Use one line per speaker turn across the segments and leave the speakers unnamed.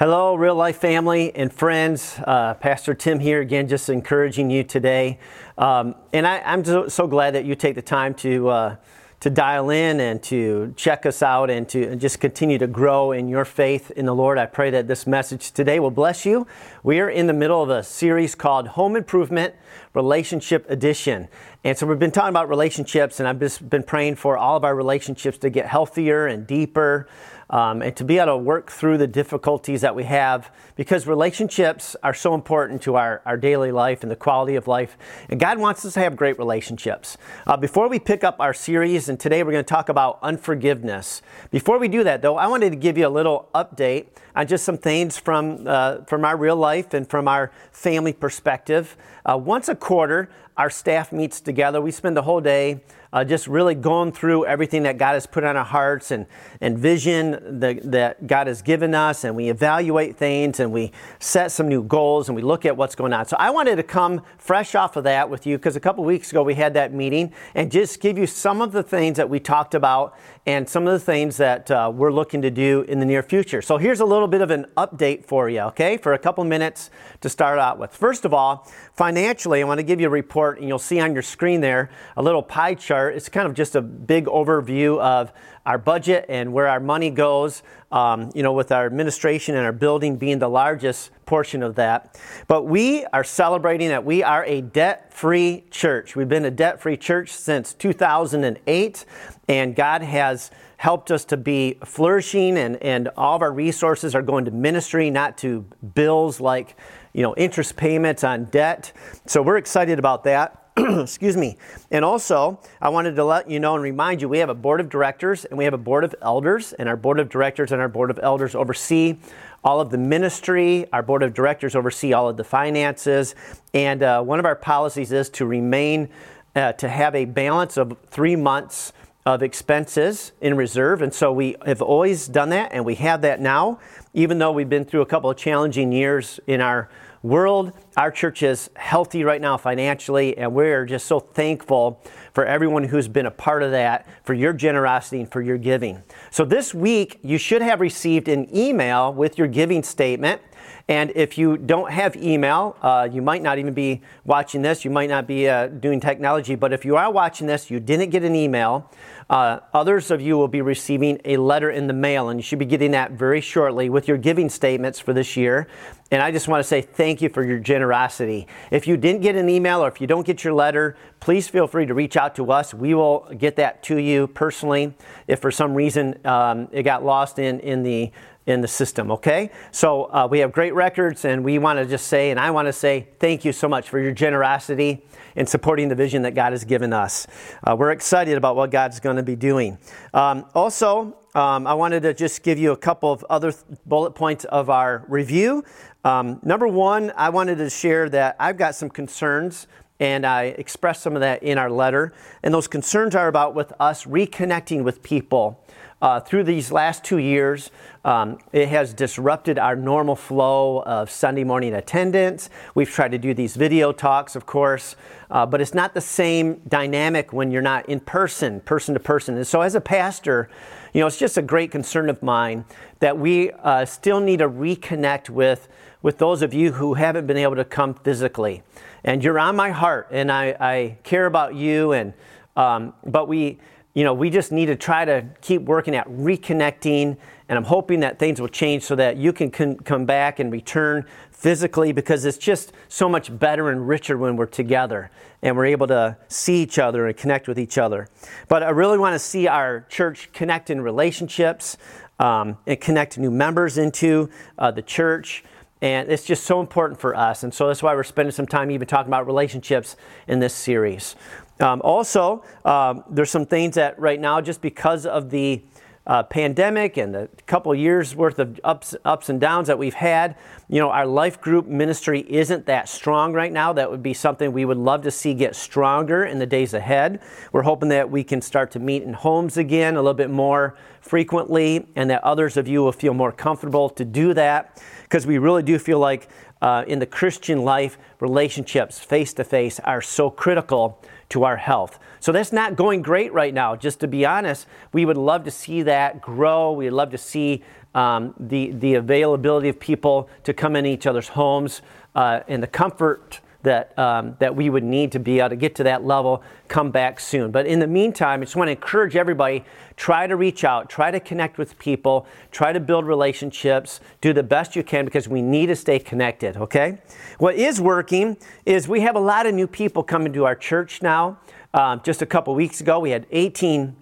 Hello, real life family and friends. Uh, Pastor Tim here again, just encouraging you today. Um, and I, am so, so, glad that you take the time to, uh, to dial in and to check us out and to and just continue to grow in your faith in the Lord. I pray that this message today will bless you. We are in the middle of a series called Home Improvement Relationship Edition. And so we've been talking about relationships, and I've just been praying for all of our relationships to get healthier and deeper um, and to be able to work through the difficulties that we have because relationships are so important to our, our daily life and the quality of life. And God wants us to have great relationships. Uh, before we pick up our series, and today we're going to talk about unforgiveness. Before we do that, though, I wanted to give you a little update on just some things from, uh, from our real life and from our family perspective. Uh, once a quarter, our staff meets together. We spend the whole day uh, just really going through everything that God has put on our hearts and, and vision that, that God has given us, and we evaluate things and we set some new goals and we look at what's going on. So I wanted to come fresh off of that with you because a couple weeks ago we had that meeting and just give you some of the things that we talked about and some of the things that uh, we're looking to do in the near future. So here's a little bit of an update for you, okay, for a couple minutes to start out with. First of all, financially, I want to give you a report, and you'll see on your screen there a little pie chart. It's kind of just a big overview of our budget and where our money goes, um, you know, with our administration and our building being the largest portion of that. But we are celebrating that we are a debt free church. We've been a debt free church since 2008, and God has helped us to be flourishing, and, and all of our resources are going to ministry, not to bills like, you know, interest payments on debt. So we're excited about that. excuse me. And also, I wanted to let you know and remind you we have a board of directors and we have a board of elders, and our board of directors and our board of elders oversee all of the ministry. Our board of directors oversee all of the finances. And uh, one of our policies is to remain, uh, to have a balance of three months of expenses in reserve. And so we have always done that, and we have that now, even though we've been through a couple of challenging years in our world. Our church is healthy right now financially, and we're just so thankful for everyone who's been a part of that, for your generosity and for your giving. So this week, you should have received an email with your giving statement. And if you don't have email, uh, you might not even be watching this. You might not be uh, doing technology. But if you are watching this, you didn't get an email. Uh, others of you will be receiving a letter in the mail, and you should be getting that very shortly with your giving statements for this year. And I just want to say thank you for your generosity. If you didn't get an email or if you don't get your letter, please feel free to reach out to us. We will get that to you personally if for some reason um, it got lost in, in the in the system, okay? So uh, we have great records, and we want to just say, and I want to say, thank you so much for your generosity in supporting the vision that God has given us. Uh, we're excited about what God's going to be doing. Um, also, um, I wanted to just give you a couple of other th- bullet points of our review. Um, number one, I wanted to share that I've got some concerns and I expressed some of that in our letter. And those concerns are about with us reconnecting with people uh, through these last two years, um, it has disrupted our normal flow of Sunday morning attendance. We've tried to do these video talks, of course, uh, but it's not the same dynamic when you're not in person, person to person. And so, as a pastor, you know, it's just a great concern of mine that we uh, still need to reconnect with, with those of you who haven't been able to come physically. And you're on my heart, and I, I care about you, and um, but we you know, we just need to try to keep working at reconnecting, and I'm hoping that things will change so that you can con- come back and return physically because it's just so much better and richer when we're together and we're able to see each other and connect with each other. But I really want to see our church connect in relationships um, and connect new members into uh, the church. And it's just so important for us. And so that's why we're spending some time even talking about relationships in this series. Um, also, um, there's some things that right now, just because of the uh, pandemic and the couple years worth of ups, ups and downs that we've had, you know, our life group ministry isn't that strong right now. That would be something we would love to see get stronger in the days ahead. We're hoping that we can start to meet in homes again a little bit more frequently and that others of you will feel more comfortable to do that because we really do feel like uh, in the Christian life, relationships face to face are so critical to our health. So that's not going great right now, just to be honest. We would love to see that grow. We'd love to see um, the, the availability of people to come in each other's homes, uh, and the comfort that, um, that we would need to be able to get to that level come back soon. But in the meantime, I just want to encourage everybody try to reach out, try to connect with people, try to build relationships, do the best you can because we need to stay connected, okay? What is working is we have a lot of new people coming to our church now. Um, just a couple weeks ago, we had 18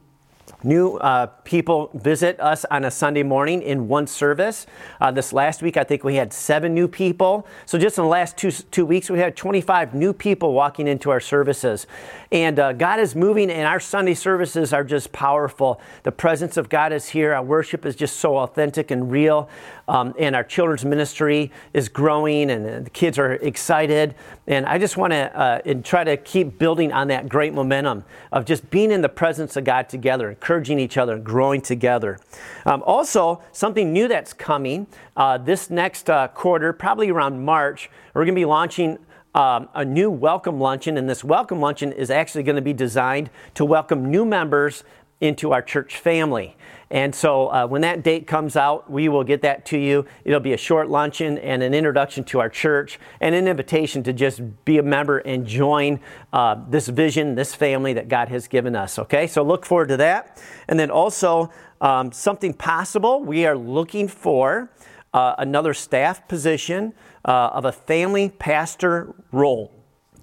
New uh, people visit us on a Sunday morning in one service. Uh, this last week, I think we had seven new people. So, just in the last two, two weeks, we had 25 new people walking into our services. And uh, God is moving, and our Sunday services are just powerful. The presence of God is here. Our worship is just so authentic and real. Um, and our children's ministry is growing, and the kids are excited. And I just want to uh, try to keep building on that great momentum of just being in the presence of God together, encouraging each other, growing together. Um, also, something new that's coming uh, this next uh, quarter, probably around March, we're going to be launching um, a new welcome luncheon, and this welcome luncheon is actually going to be designed to welcome new members into our church family. And so uh, when that date comes out, we will get that to you. It'll be a short luncheon and an introduction to our church and an invitation to just be a member and join uh, this vision, this family that God has given us. Okay, so look forward to that. And then also, um, something possible, we are looking for uh, another staff position uh, of a family pastor role.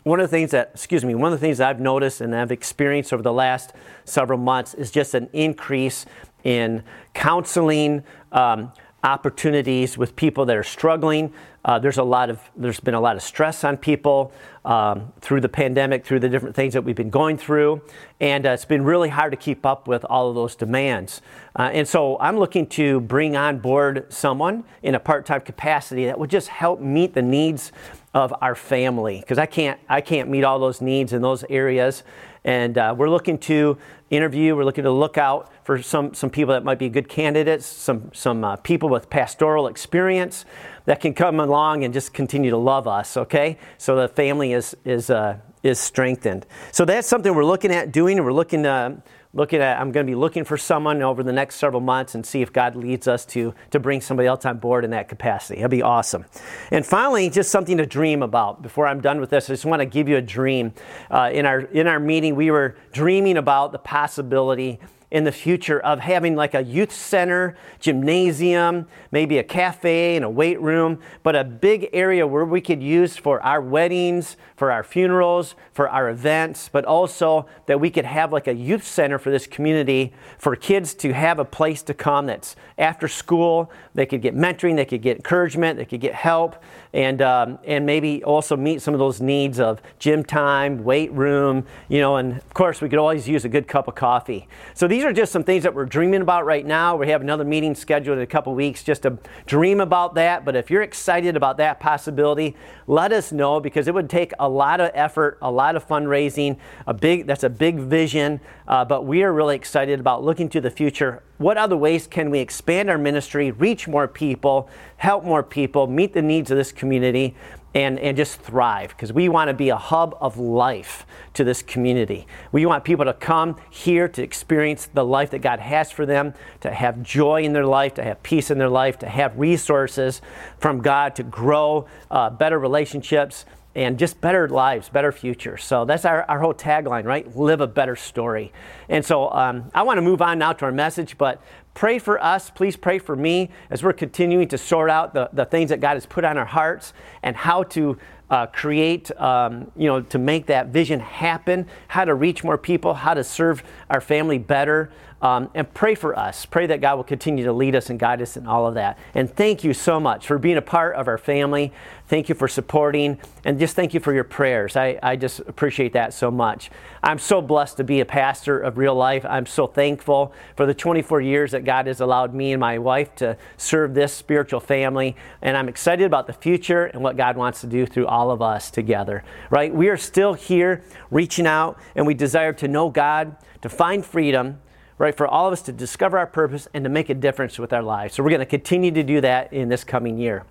One of the things that, excuse me, one of the things I've noticed and I've experienced over the last several months is just an increase in counseling um, opportunities with people that are struggling. Uh, there's a lot of there's been a lot of stress on people um, through the pandemic, through the different things that we've been going through, and uh, it's been really hard to keep up with all of those demands. Uh, and so I'm looking to bring on board someone in a part-time capacity that would just help meet the needs of our family because I can't I can't meet all those needs in those areas, and uh, we're looking to interview. We're looking to look out for some some people that might be good candidates, some some uh, people with pastoral experience that can come along and just continue to love us. Okay, so the family is is uh, is strengthened. So that's something we're looking at doing. And we're looking to looking at i'm going to be looking for someone over the next several months and see if god leads us to to bring somebody else on board in that capacity. That'd be awesome. And finally just something to dream about before i'm done with this. I just want to give you a dream. Uh, in our in our meeting we were dreaming about the possibility in the future of having like a youth center, gymnasium, maybe a cafe and a weight room, but a big area where we could use for our weddings, for our funerals, for our events, but also that we could have like a youth center for this community for kids to have a place to come that's after school. They could get mentoring, they could get encouragement, they could get help, and, um, and maybe also meet some of those needs of gym time, weight room, you know, and of course we could always use a good cup of coffee. So these are just some things that we're dreaming about right now. We have another meeting scheduled in a couple weeks just to dream about that. But if you're excited about that possibility, let us know because it would take a lot of effort, a lot of fundraising, a big that's a big vision. Uh, but we are really excited about looking to the future. What other ways can we expand our ministry, reach more people, help more people, meet the needs of this community? and, and just thrive because we want to be a hub of life to this community. We want people to come here to experience the life that God has for them, to have joy in their life, to have peace in their life, to have resources from God to grow uh, better relationships and just better lives, better futures. So that's our, our whole tagline, right? Live a better story. And so um, I want to move on now to our message, but pray for us. Please pray for me as we're continuing to sort out the, the things that God has put on our hearts and how to uh, create, um, you know, to make that vision happen, how to reach more people, how to serve our family better. Um, and pray for us. Pray that God will continue to lead us and guide us in all of that. And thank you so much for being a part of our family. Thank you for supporting, and just thank you for your prayers. I, I just appreciate that so much. I'm so blessed to be a pastor of real life. I'm so thankful for the 24 years that God has allowed me and my wife to serve this spiritual family. And I'm excited about the future and what God wants to do through all of us together, right? We are still here reaching out, and we desire to know God, to find freedom right, for all of us to discover our purpose and to make a difference with our lives. So we're going to continue to do that in this coming year.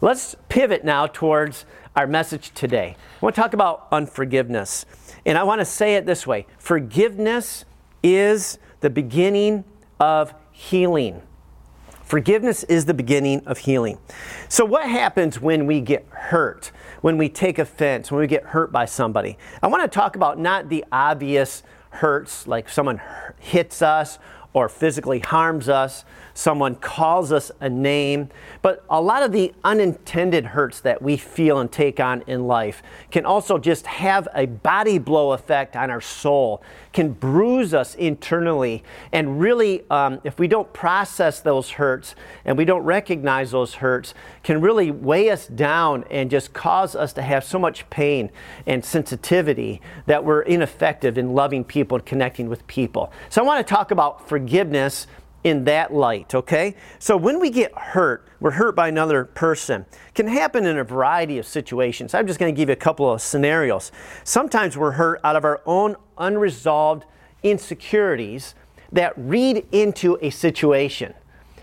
Let's pivot now towards our message today. I want to talk about unforgiveness. And I want to say it this way forgiveness is the beginning of healing. Forgiveness is the beginning of healing. So, what happens when we get hurt, when we take offense, when we get hurt by somebody? I want to talk about not the obvious hurts, like someone hits us or physically harms us, someone calls us a name. But a lot of the unintended hurts that we feel and take on in life can also just have a body blow effect on our soul, can bruise us internally. And really, um, if we don't process those hurts and we don't recognize those hurts, can really weigh us down and just cause us to have so much pain and sensitivity that we're ineffective in loving people and connecting with people. So I want to talk about forgiveness in that light, okay? So when we get hurt, we're hurt by another person. Can happen in a variety of situations. I'm just going to give you a couple of scenarios. Sometimes we're hurt out of our own unresolved insecurities that read into a situation.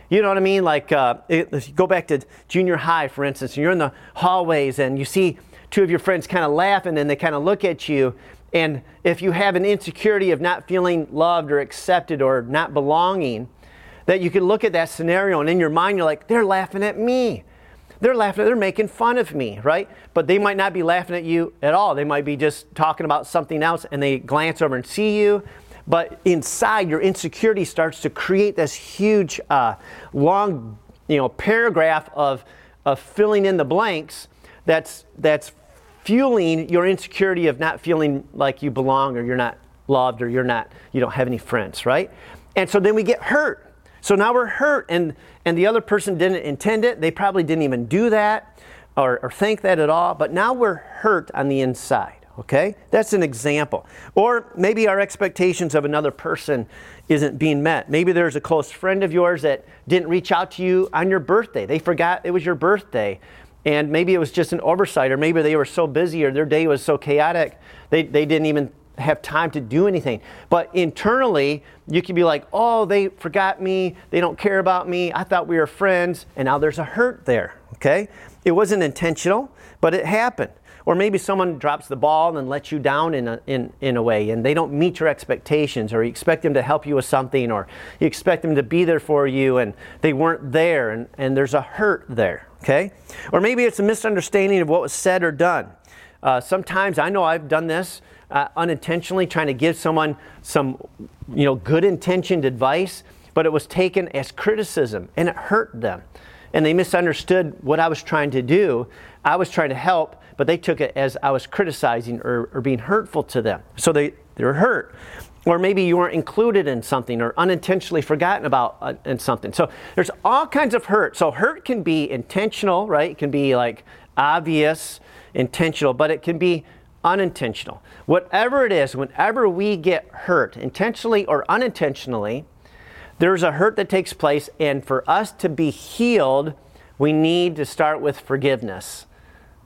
You know what I mean? Like, uh, if you go back to junior high, for instance, and you're in the hallways and you see two of your friends kind of laughing and they kind of look at you. And if you have an insecurity of not feeling loved or accepted or not belonging, that you can look at that scenario and in your mind you're like, they're laughing at me. They're laughing, they're making fun of me, right? But they might not be laughing at you at all. They might be just talking about something else and they glance over and see you. But inside, your insecurity starts to create this huge, uh, long, you know, paragraph of, of filling in the blanks that's, that's fueling your insecurity of not feeling like you belong or you're not loved or you're not, you don't have any friends, right? And so then we get hurt so now we're hurt, and, and the other person didn't intend it. They probably didn't even do that or, or think that at all, but now we're hurt on the inside. Okay? That's an example. Or maybe our expectations of another person isn't being met. Maybe there's a close friend of yours that didn't reach out to you on your birthday. They forgot it was your birthday. And maybe it was just an oversight, or maybe they were so busy or their day was so chaotic, they, they didn't even have time to do anything. But internally, you can be like, oh, they forgot me. They don't care about me. I thought we were friends. And now there's a hurt there. Okay? It wasn't intentional, but it happened. Or maybe someone drops the ball and lets you down in a, in, in a way, and they don't meet your expectations, or you expect them to help you with something, or you expect them to be there for you, and they weren't there, and, and there's a hurt there. Okay? Or maybe it's a misunderstanding of what was said or done. Uh, sometimes I know I've done this uh, unintentionally trying to give someone some, you know, good intentioned advice, but it was taken as criticism and it hurt them. And they misunderstood what I was trying to do. I was trying to help, but they took it as I was criticizing or, or being hurtful to them. So they, they were hurt. Or maybe you weren't included in something or unintentionally forgotten about uh, in something. So there's all kinds of hurt. So hurt can be intentional, right? It can be like obvious, intentional, but it can be unintentional. Whatever it is, whenever we get hurt, intentionally or unintentionally, there's a hurt that takes place, and for us to be healed, we need to start with forgiveness.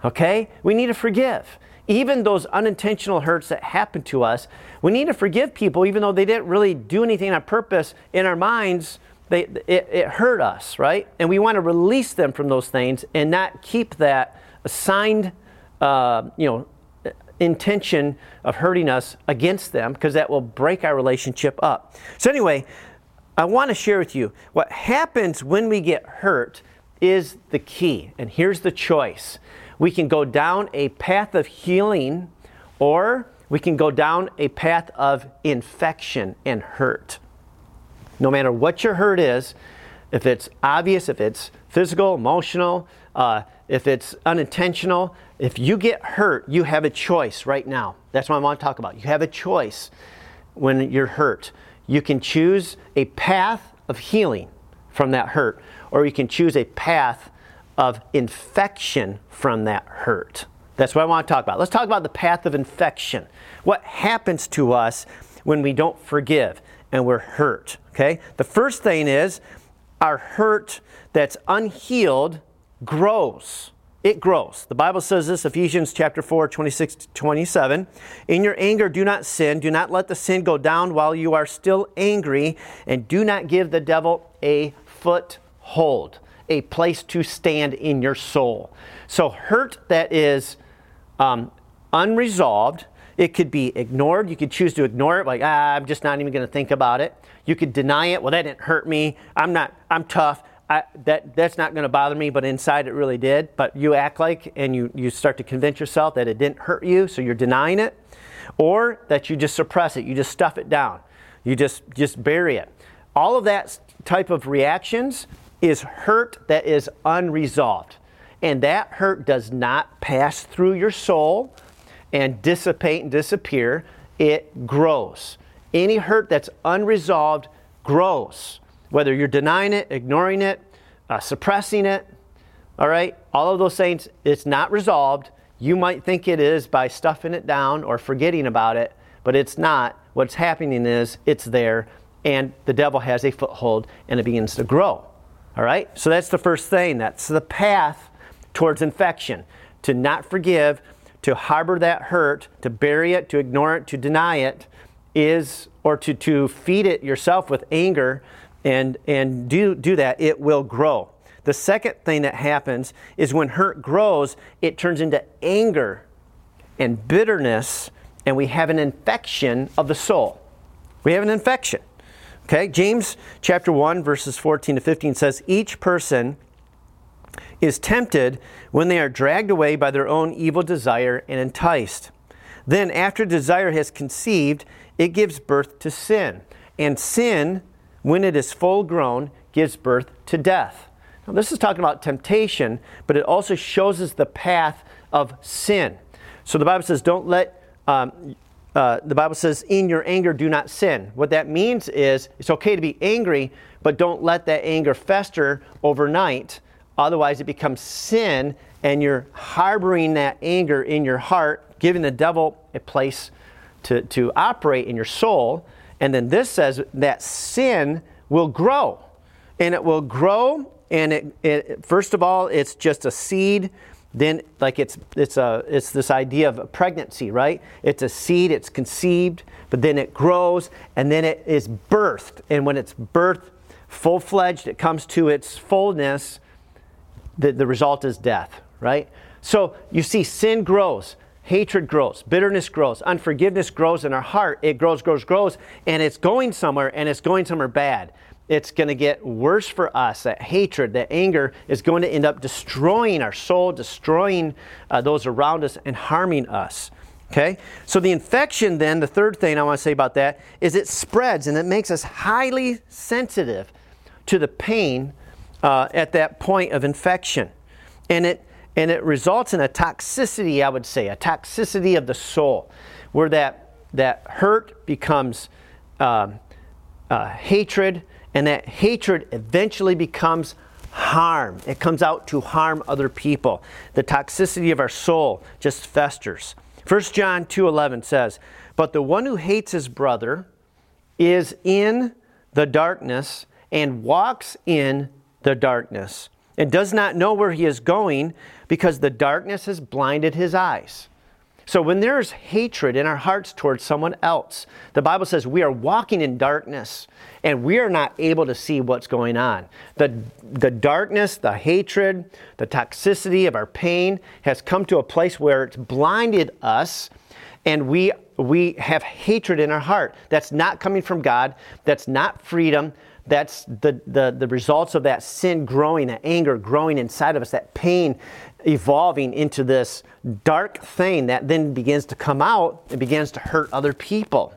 Okay? We need to forgive. Even those unintentional hurts that happen to us, we need to forgive people, even though they didn't really do anything on purpose. In our minds, they, it, it hurt us, right? And we want to release them from those things and not keep that assigned, uh, you know, intention of hurting us against them because that will break our relationship up. So, anyway, I want to share with you what happens when we get hurt is the key. And here's the choice we can go down a path of healing or we can go down a path of infection and hurt. No matter what your hurt is, if it's obvious, if it's physical, emotional, uh, if it's unintentional, if you get hurt, you have a choice right now. That's what I want to talk about. You have a choice when you're hurt. You can choose a path of healing from that hurt, or you can choose a path of infection from that hurt. That's what I want to talk about. Let's talk about the path of infection. What happens to us when we don't forgive and we're hurt? Okay? The first thing is our hurt that's unhealed grows. It grows. The Bible says this, Ephesians chapter 4, 26 27. In your anger, do not sin. Do not let the sin go down while you are still angry, and do not give the devil a foothold, a place to stand in your soul. So, hurt that is um, unresolved, it could be ignored. You could choose to ignore it, like, ah, I'm just not even going to think about it. You could deny it. Well, that didn't hurt me. I'm not, I'm tough. I, that, that's not going to bother me, but inside it really did. But you act like and you, you start to convince yourself that it didn't hurt you, so you're denying it, or that you just suppress it, you just stuff it down, you just, just bury it. All of that type of reactions is hurt that is unresolved. And that hurt does not pass through your soul and dissipate and disappear, it grows. Any hurt that's unresolved grows whether you're denying it, ignoring it, uh, suppressing it, all right, all of those things, it's not resolved. You might think it is by stuffing it down or forgetting about it, but it's not. What's happening is it's there, and the devil has a foothold and it begins to grow. All right, so that's the first thing. That's the path towards infection. To not forgive, to harbor that hurt, to bury it, to ignore it, to deny it, is, or to, to feed it yourself with anger and, and do, do that, it will grow. The second thing that happens is when hurt grows, it turns into anger and bitterness, and we have an infection of the soul. We have an infection. Okay, James chapter 1, verses 14 to 15 says, Each person is tempted when they are dragged away by their own evil desire and enticed. Then, after desire has conceived, it gives birth to sin. And sin, when it is full grown, gives birth to death. Now, this is talking about temptation, but it also shows us the path of sin. So the Bible says, don't let, um, uh, the Bible says, in your anger, do not sin. What that means is it's okay to be angry, but don't let that anger fester overnight. Otherwise, it becomes sin, and you're harboring that anger in your heart, giving the devil a place to, to operate in your soul. And then this says that sin will grow. And it will grow, and it, it, first of all, it's just a seed. Then, like it's it's a it's this idea of a pregnancy, right? It's a seed, it's conceived, but then it grows, and then it is birthed. And when it's birthed, full fledged, it comes to its fullness. The, the result is death, right? So you see, sin grows hatred grows, bitterness grows, unforgiveness grows in our heart. It grows, grows, grows, and it's going somewhere, and it's going somewhere bad. It's going to get worse for us. That hatred, that anger is going to end up destroying our soul, destroying uh, those around us, and harming us. Okay? So the infection, then, the third thing I want to say about that is it spreads and it makes us highly sensitive to the pain uh, at that point of infection. And it and it results in a toxicity, I would say, a toxicity of the soul, where that, that hurt becomes um, uh, hatred, and that hatred eventually becomes harm. It comes out to harm other people. The toxicity of our soul just festers. 1 John 2:11 says, "But the one who hates his brother is in the darkness and walks in the darkness and does not know where he is going because the darkness has blinded his eyes. So when there's hatred in our hearts towards someone else, the Bible says we are walking in darkness and we are not able to see what's going on. The, the darkness, the hatred, the toxicity of our pain has come to a place where it's blinded us and we we have hatred in our heart. That's not coming from God. That's not freedom that's the, the, the results of that sin growing, that anger growing inside of us, that pain evolving into this dark thing that then begins to come out and begins to hurt other people,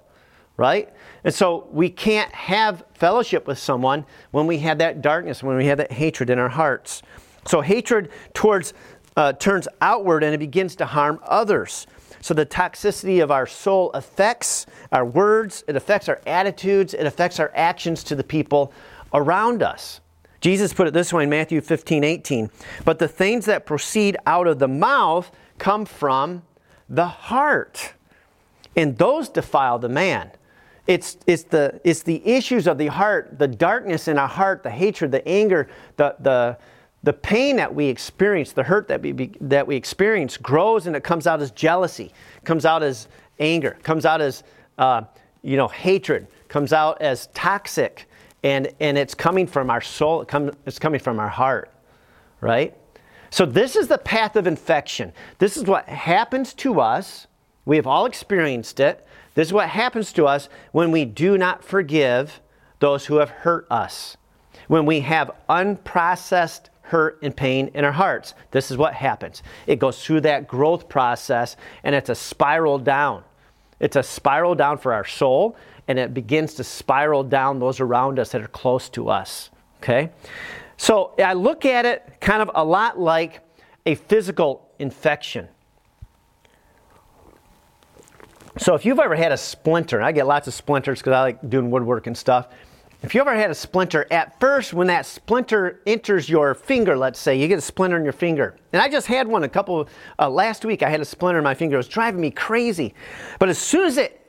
right? And so we can't have fellowship with someone when we have that darkness, when we have that hatred in our hearts. So hatred towards uh, turns outward and it begins to harm others. So the toxicity of our soul affects our words, it affects our attitudes, it affects our actions to the people around us. Jesus put it this way in Matthew 15, 18. But the things that proceed out of the mouth come from the heart, and those defile the man. It's, it's, the, it's the issues of the heart, the darkness in our heart, the hatred, the anger, the, the, the pain that we experience, the hurt that we, that we experience, grows and it comes out as jealousy, comes out as anger, comes out as uh, you know hatred, comes out as toxic, and and it's coming from our soul. It come, it's coming from our heart, right? So this is the path of infection. This is what happens to us. We have all experienced it. This is what happens to us when we do not forgive those who have hurt us. when we have unprocessed hurt and pain in our hearts. This is what happens it goes through that growth process and it's a spiral down. It's a spiral down for our soul and it begins to spiral down those around us that are close to us. Okay? So I look at it kind of a lot like a physical infection. So if you've ever had a splinter, I get lots of splinters because I like doing woodwork and stuff. If you ever had a splinter, at first when that splinter enters your finger, let's say, you get a splinter in your finger. And I just had one a couple, uh, last week I had a splinter in my finger. It was driving me crazy. But as soon as it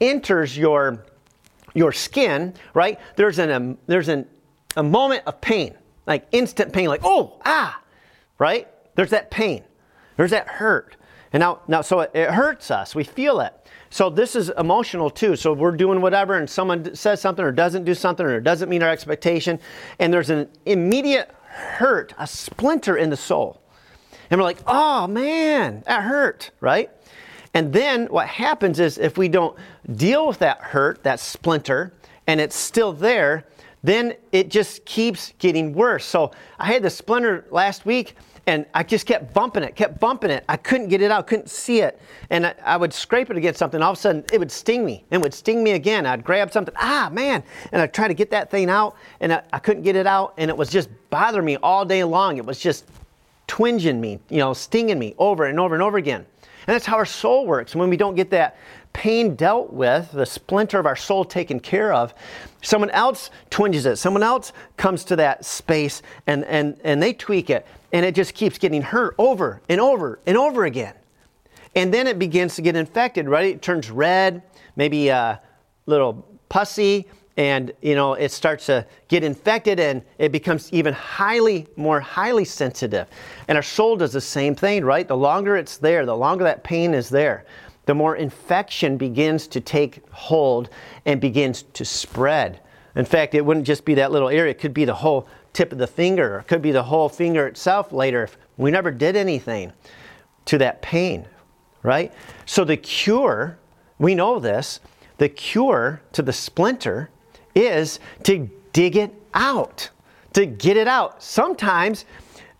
enters your, your skin, right, there's, an, um, there's an, a moment of pain, like instant pain, like, oh, ah, right? There's that pain. There's that hurt. And now, now so it, it hurts us. We feel it. So this is emotional too. So we're doing whatever, and someone says something or doesn't do something or doesn't meet our expectation, and there's an immediate hurt, a splinter in the soul. And we're like, oh man, that hurt, right? And then what happens is if we don't deal with that hurt, that splinter, and it's still there, then it just keeps getting worse. So I had the splinter last week and I just kept bumping it, kept bumping it. I couldn't get it out, couldn't see it. And I, I, would scrape it against something. All of a sudden, it would sting me and would sting me again. I'd grab something, ah, man. And I'd try to get that thing out, and I, I couldn't get it out. And it was just bothering me all day long. It was just twinging me, you know, stinging me over and over and over again. And that's how our soul works. When we don't get that pain dealt with, the splinter of our soul taken care of, someone else twinges it. Someone else comes to that space and, and, and they tweak it and it just keeps getting hurt over and over and over again. And then it begins to get infected, right? It turns red, maybe a little pussy, and you know it starts to get infected and it becomes even highly more highly sensitive. And our soul does the same thing right? The longer it's there the longer that pain is there the more infection begins to take hold and begins to spread. In fact it wouldn't just be that little area. It could be the whole tip of the finger, or it could be the whole finger itself later. If we never did anything to that pain, right? So the cure, we know this, the cure to the splinter is to dig it out, to get it out. Sometimes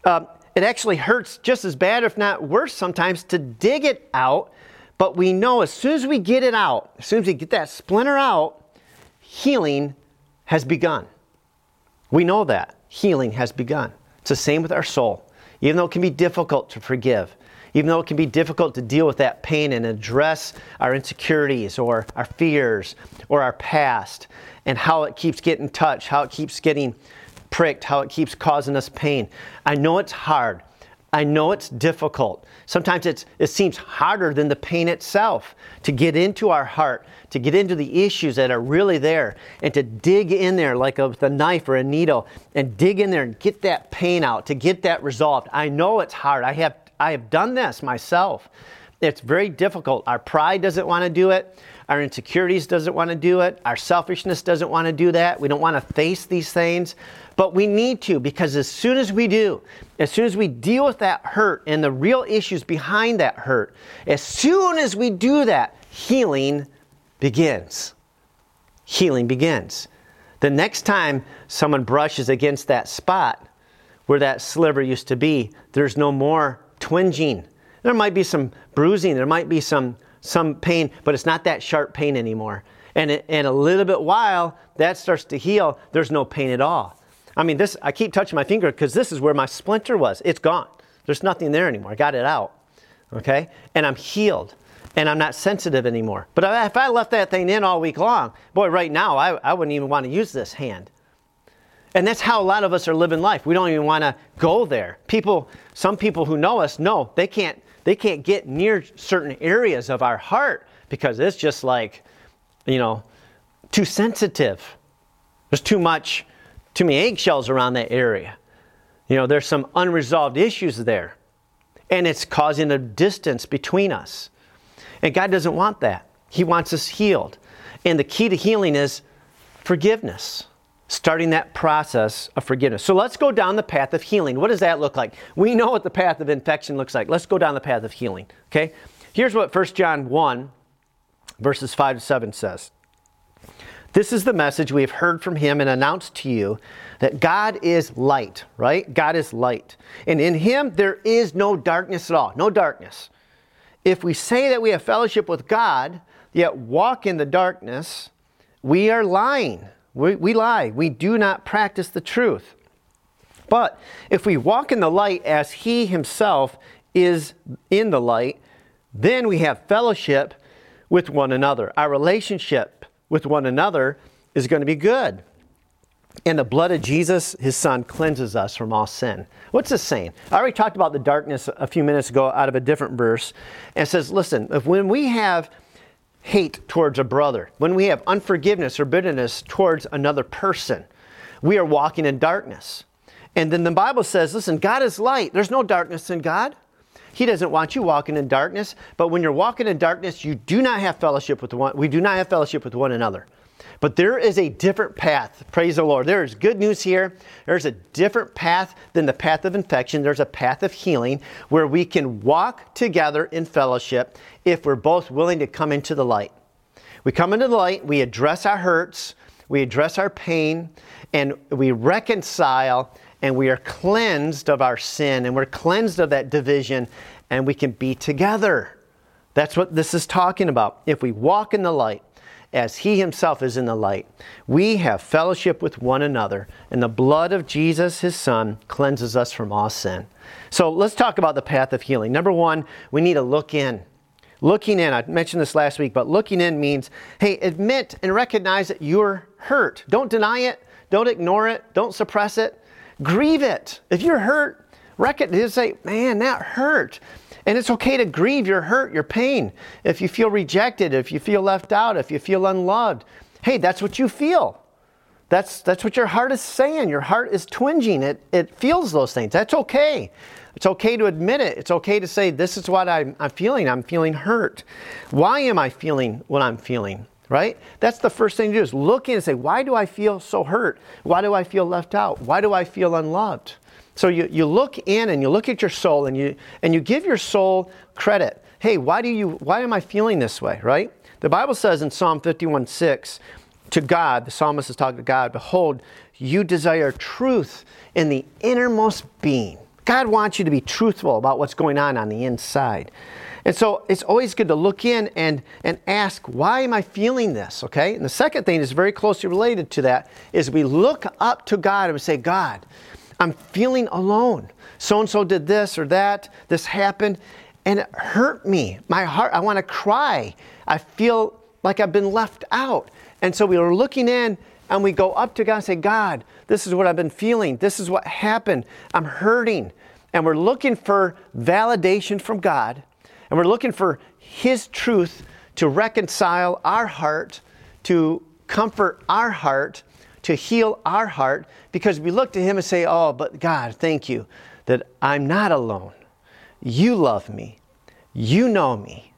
uh, it actually hurts just as bad, if not worse, sometimes to dig it out. But we know as soon as we get it out, as soon as we get that splinter out, healing has begun. We know that healing has begun. It's the same with our soul. Even though it can be difficult to forgive, even though it can be difficult to deal with that pain and address our insecurities or our fears or our past and how it keeps getting touched, how it keeps getting pricked, how it keeps causing us pain. I know it's hard. I know it's difficult. Sometimes it's, it seems harder than the pain itself to get into our heart, to get into the issues that are really there, and to dig in there like a, with a knife or a needle and dig in there and get that pain out, to get that resolved. I know it's hard. I have, I have done this myself. It's very difficult. Our pride doesn't want to do it. Our insecurities doesn't want to do it. Our selfishness doesn't want to do that. We don't want to face these things. But we need to because as soon as we do, as soon as we deal with that hurt and the real issues behind that hurt, as soon as we do that, healing begins. Healing begins. The next time someone brushes against that spot where that sliver used to be, there's no more twinging. There might be some bruising, there might be some, some pain, but it's not that sharp pain anymore. And in a little bit while that starts to heal, there's no pain at all. I mean, this, I keep touching my finger because this is where my splinter was. It's gone. There's nothing there anymore. I got it out. Okay? And I'm healed. And I'm not sensitive anymore. But if I left that thing in all week long, boy, right now, I, I wouldn't even want to use this hand. And that's how a lot of us are living life. We don't even want to go there. People, some people who know us know they can't, they can't get near certain areas of our heart because it's just like, you know, too sensitive. There's too much too many eggshells around that area. You know, there's some unresolved issues there. And it's causing a distance between us. And God doesn't want that. He wants us healed. And the key to healing is forgiveness, starting that process of forgiveness. So let's go down the path of healing. What does that look like? We know what the path of infection looks like. Let's go down the path of healing. Okay? Here's what 1 John 1, verses 5 to 7 says This is the message we have heard from him and announced to you that God is light, right? God is light. And in him there is no darkness at all, no darkness. If we say that we have fellowship with God, yet walk in the darkness, we are lying. We, we lie. We do not practice the truth. But if we walk in the light as he himself is in the light, then we have fellowship with one another. Our relationship with one another is going to be good. And the blood of Jesus, his son, cleanses us from all sin. What's this saying? I already talked about the darkness a few minutes ago out of a different verse. And says, listen, if when we have hate towards a brother, when we have unforgiveness or bitterness towards another person, we are walking in darkness. And then the Bible says, listen, God is light. There's no darkness in God. He doesn't want you walking in darkness. But when you're walking in darkness, you do not have fellowship with one. We do not have fellowship with one another. But there is a different path. Praise the Lord. There is good news here. There's a different path than the path of infection. There's a path of healing where we can walk together in fellowship if we're both willing to come into the light. We come into the light, we address our hurts, we address our pain, and we reconcile and we are cleansed of our sin and we're cleansed of that division and we can be together. That's what this is talking about. If we walk in the light, as he himself is in the light. We have fellowship with one another, and the blood of Jesus, his son, cleanses us from all sin. So let's talk about the path of healing. Number one, we need to look in. Looking in, I mentioned this last week, but looking in means hey, admit and recognize that you're hurt. Don't deny it, don't ignore it, don't suppress it. Grieve it. If you're hurt, recognize, say, man, that hurt. And it's okay to grieve your hurt, your pain. If you feel rejected, if you feel left out, if you feel unloved, hey, that's what you feel. That's, that's what your heart is saying. Your heart is twinging. It, it feels those things. That's okay. It's okay to admit it. It's okay to say, This is what I'm, I'm feeling. I'm feeling hurt. Why am I feeling what I'm feeling? Right? That's the first thing to do is look in and say, Why do I feel so hurt? Why do I feel left out? Why do I feel unloved? So you, you look in and you look at your soul and you and you give your soul credit. Hey, why do you why am I feeling this way, right? The Bible says in Psalm 51 6, to God, the psalmist is talking to God, behold, you desire truth in the innermost being. God wants you to be truthful about what's going on on the inside. And so it's always good to look in and, and ask, why am I feeling this? Okay? And the second thing is very closely related to that is we look up to God and we say, God, I'm feeling alone. So and so did this or that, this happened, and it hurt me. My heart, I want to cry. I feel like I've been left out. And so we are looking in and we go up to God and say, God, this is what I've been feeling. This is what happened. I'm hurting. And we're looking for validation from God. And we're looking for His truth to reconcile our heart, to comfort our heart, to heal our heart because we look to Him and say, Oh, but God, thank you that I'm not alone. You love me. You know me.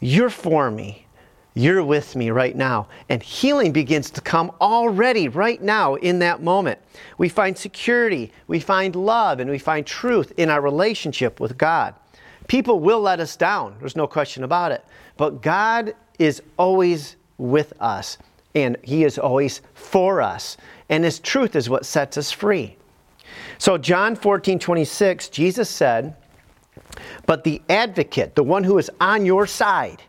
You're for me. You're with me right now. And healing begins to come already, right now, in that moment. We find security, we find love, and we find truth in our relationship with God. People will let us down, there's no question about it. But God is always with us and He is always for us. And His truth is what sets us free. So, John 14, 26, Jesus said, But the advocate, the one who is on your side,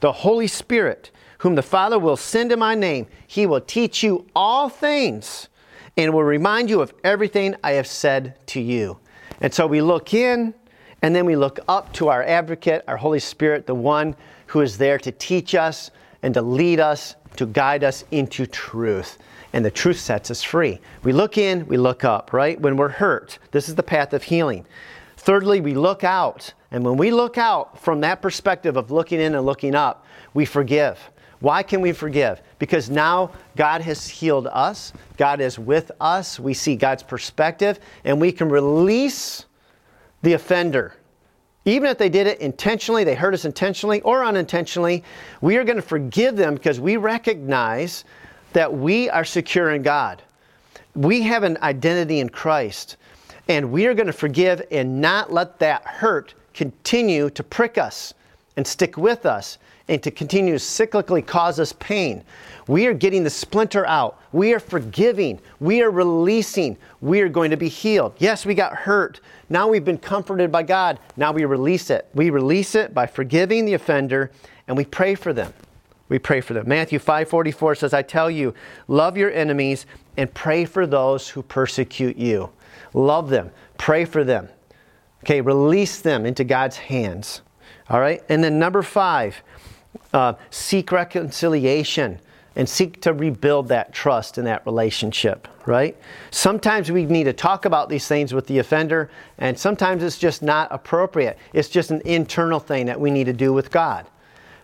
the Holy Spirit, whom the Father will send in my name, he will teach you all things and will remind you of everything I have said to you. And so we look in and then we look up to our advocate, our Holy Spirit, the one who is there to teach us and to lead us to guide us into truth. And the truth sets us free. We look in, we look up, right? When we're hurt, this is the path of healing. Thirdly, we look out. And when we look out from that perspective of looking in and looking up, we forgive. Why can we forgive? Because now God has healed us, God is with us, we see God's perspective, and we can release the offender even if they did it intentionally, they hurt us intentionally or unintentionally, we are going to forgive them because we recognize that we are secure in God. We have an identity in Christ. And we are going to forgive and not let that hurt continue to prick us and stick with us and to continue to cyclically cause us pain. We are getting the splinter out. We are forgiving. We are releasing. We are going to be healed. Yes, we got hurt. Now we've been comforted by God. Now we release it. We release it by forgiving the offender and we pray for them. We pray for them. Matthew 5:44 says, "I tell you, love your enemies and pray for those who persecute you. Love them. Pray for them. Okay, release them into God's hands. All right? And then number 5, uh, seek reconciliation and seek to rebuild that trust in that relationship, right? Sometimes we need to talk about these things with the offender, and sometimes it's just not appropriate. It's just an internal thing that we need to do with God.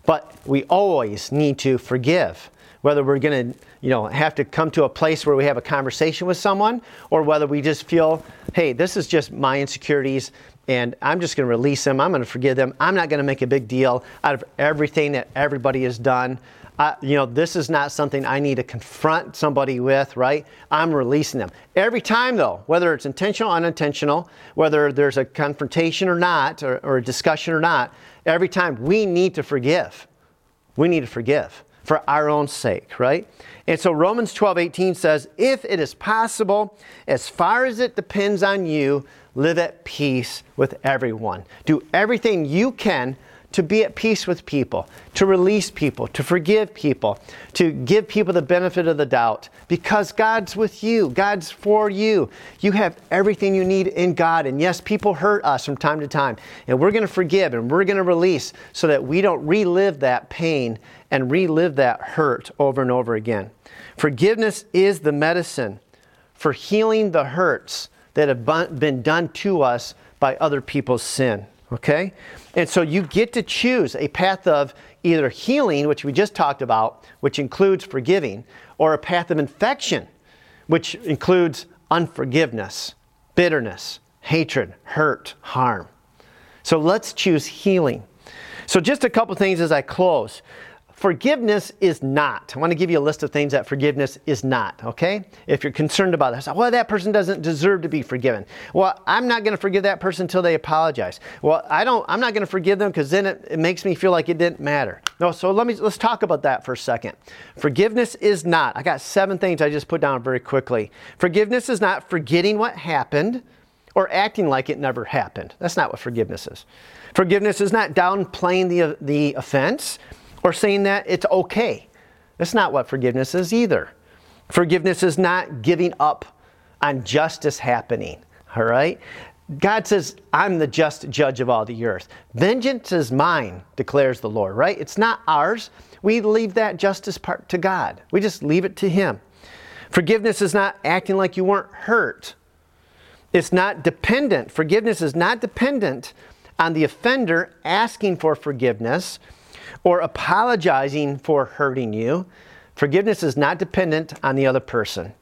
But we always need to forgive, whether we're going to, you know, have to come to a place where we have a conversation with someone, or whether we just feel, hey, this is just my insecurities and I'm just going to release them. I'm going to forgive them. I'm not going to make a big deal out of everything that everybody has done. You know, this is not something I need to confront somebody with, right? I'm releasing them. Every time, though, whether it's intentional or unintentional, whether there's a confrontation or not, or, or a discussion or not, every time we need to forgive. We need to forgive for our own sake, right? And so Romans 12, 18 says, If it is possible, as far as it depends on you, live at peace with everyone. Do everything you can to be at peace with people, to release people, to forgive people, to give people the benefit of the doubt because God's with you, God's for you. You have everything you need in God. And yes, people hurt us from time to time, and we're going to forgive and we're going to release so that we don't relive that pain and relive that hurt over and over again. Forgiveness is the medicine for healing the hurts that have been done to us by other people's sin. Okay? And so you get to choose a path of either healing, which we just talked about, which includes forgiving, or a path of infection, which includes unforgiveness, bitterness, hatred, hurt, harm. So let's choose healing. So, just a couple things as I close. Forgiveness is not. I want to give you a list of things that forgiveness is not, okay? If you're concerned about this, well, that person doesn't deserve to be forgiven. Well, I'm not going to forgive that person until they apologize. Well, I don't, I'm not going to forgive them because then it, it makes me feel like it didn't matter. No, so let me, let's talk about that for a second. Forgiveness is not. I got seven things I just put down very quickly. Forgiveness is not forgetting what happened or acting like it never happened. That's not what forgiveness is. Forgiveness is not downplaying the, the offense or saying that it's okay. That's not what forgiveness is either. Forgiveness is not giving up on justice happening, all right? God says, I'm the just judge of all the earth. Vengeance is mine, declares the Lord, right? It's not ours. We leave that justice part to God. We just leave it to Him. Forgiveness is not acting like you weren't hurt. It's not dependent. Forgiveness is not dependent on the offender asking for forgiveness or apologizing for hurting you. Forgiveness is not dependent on the other person.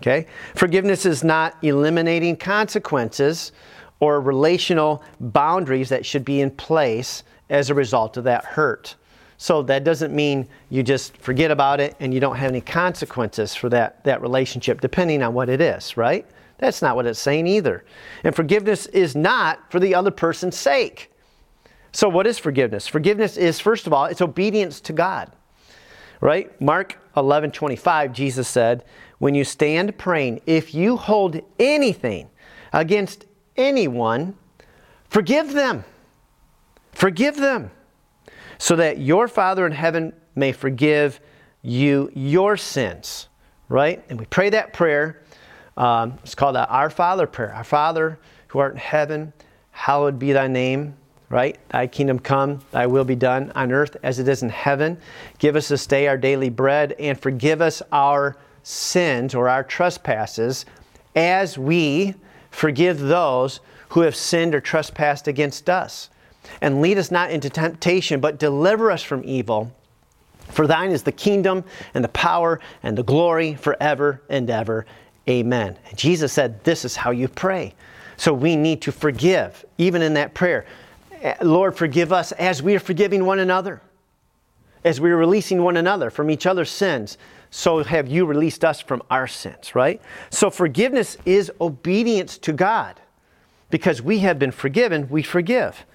Okay? Forgiveness is not eliminating consequences or relational boundaries that should be in place as a result of that hurt. So that doesn't mean you just forget about it and you don't have any consequences for that, that relationship, depending on what it is, right? That's not what it's saying either. And forgiveness is not for the other person's sake. So, what is forgiveness? Forgiveness is, first of all, it's obedience to God. Right? Mark 11 25, Jesus said, When you stand praying, if you hold anything against anyone, forgive them. Forgive them. So that your Father in heaven may forgive you your sins. Right? And we pray that prayer. Um, it's called Our Father prayer. Our Father who art in heaven, hallowed be thy name right? Thy kingdom come, thy will be done on earth as it is in heaven. Give us this day our daily bread and forgive us our sins or our trespasses as we forgive those who have sinned or trespassed against us. And lead us not into temptation, but deliver us from evil. For thine is the kingdom and the power and the glory forever and ever. Amen. And Jesus said, This is how you pray. So we need to forgive, even in that prayer. Lord, forgive us as we are forgiving one another, as we are releasing one another from each other's sins. So have you released us from our sins, right? So forgiveness is obedience to God. Because we have been forgiven, we forgive.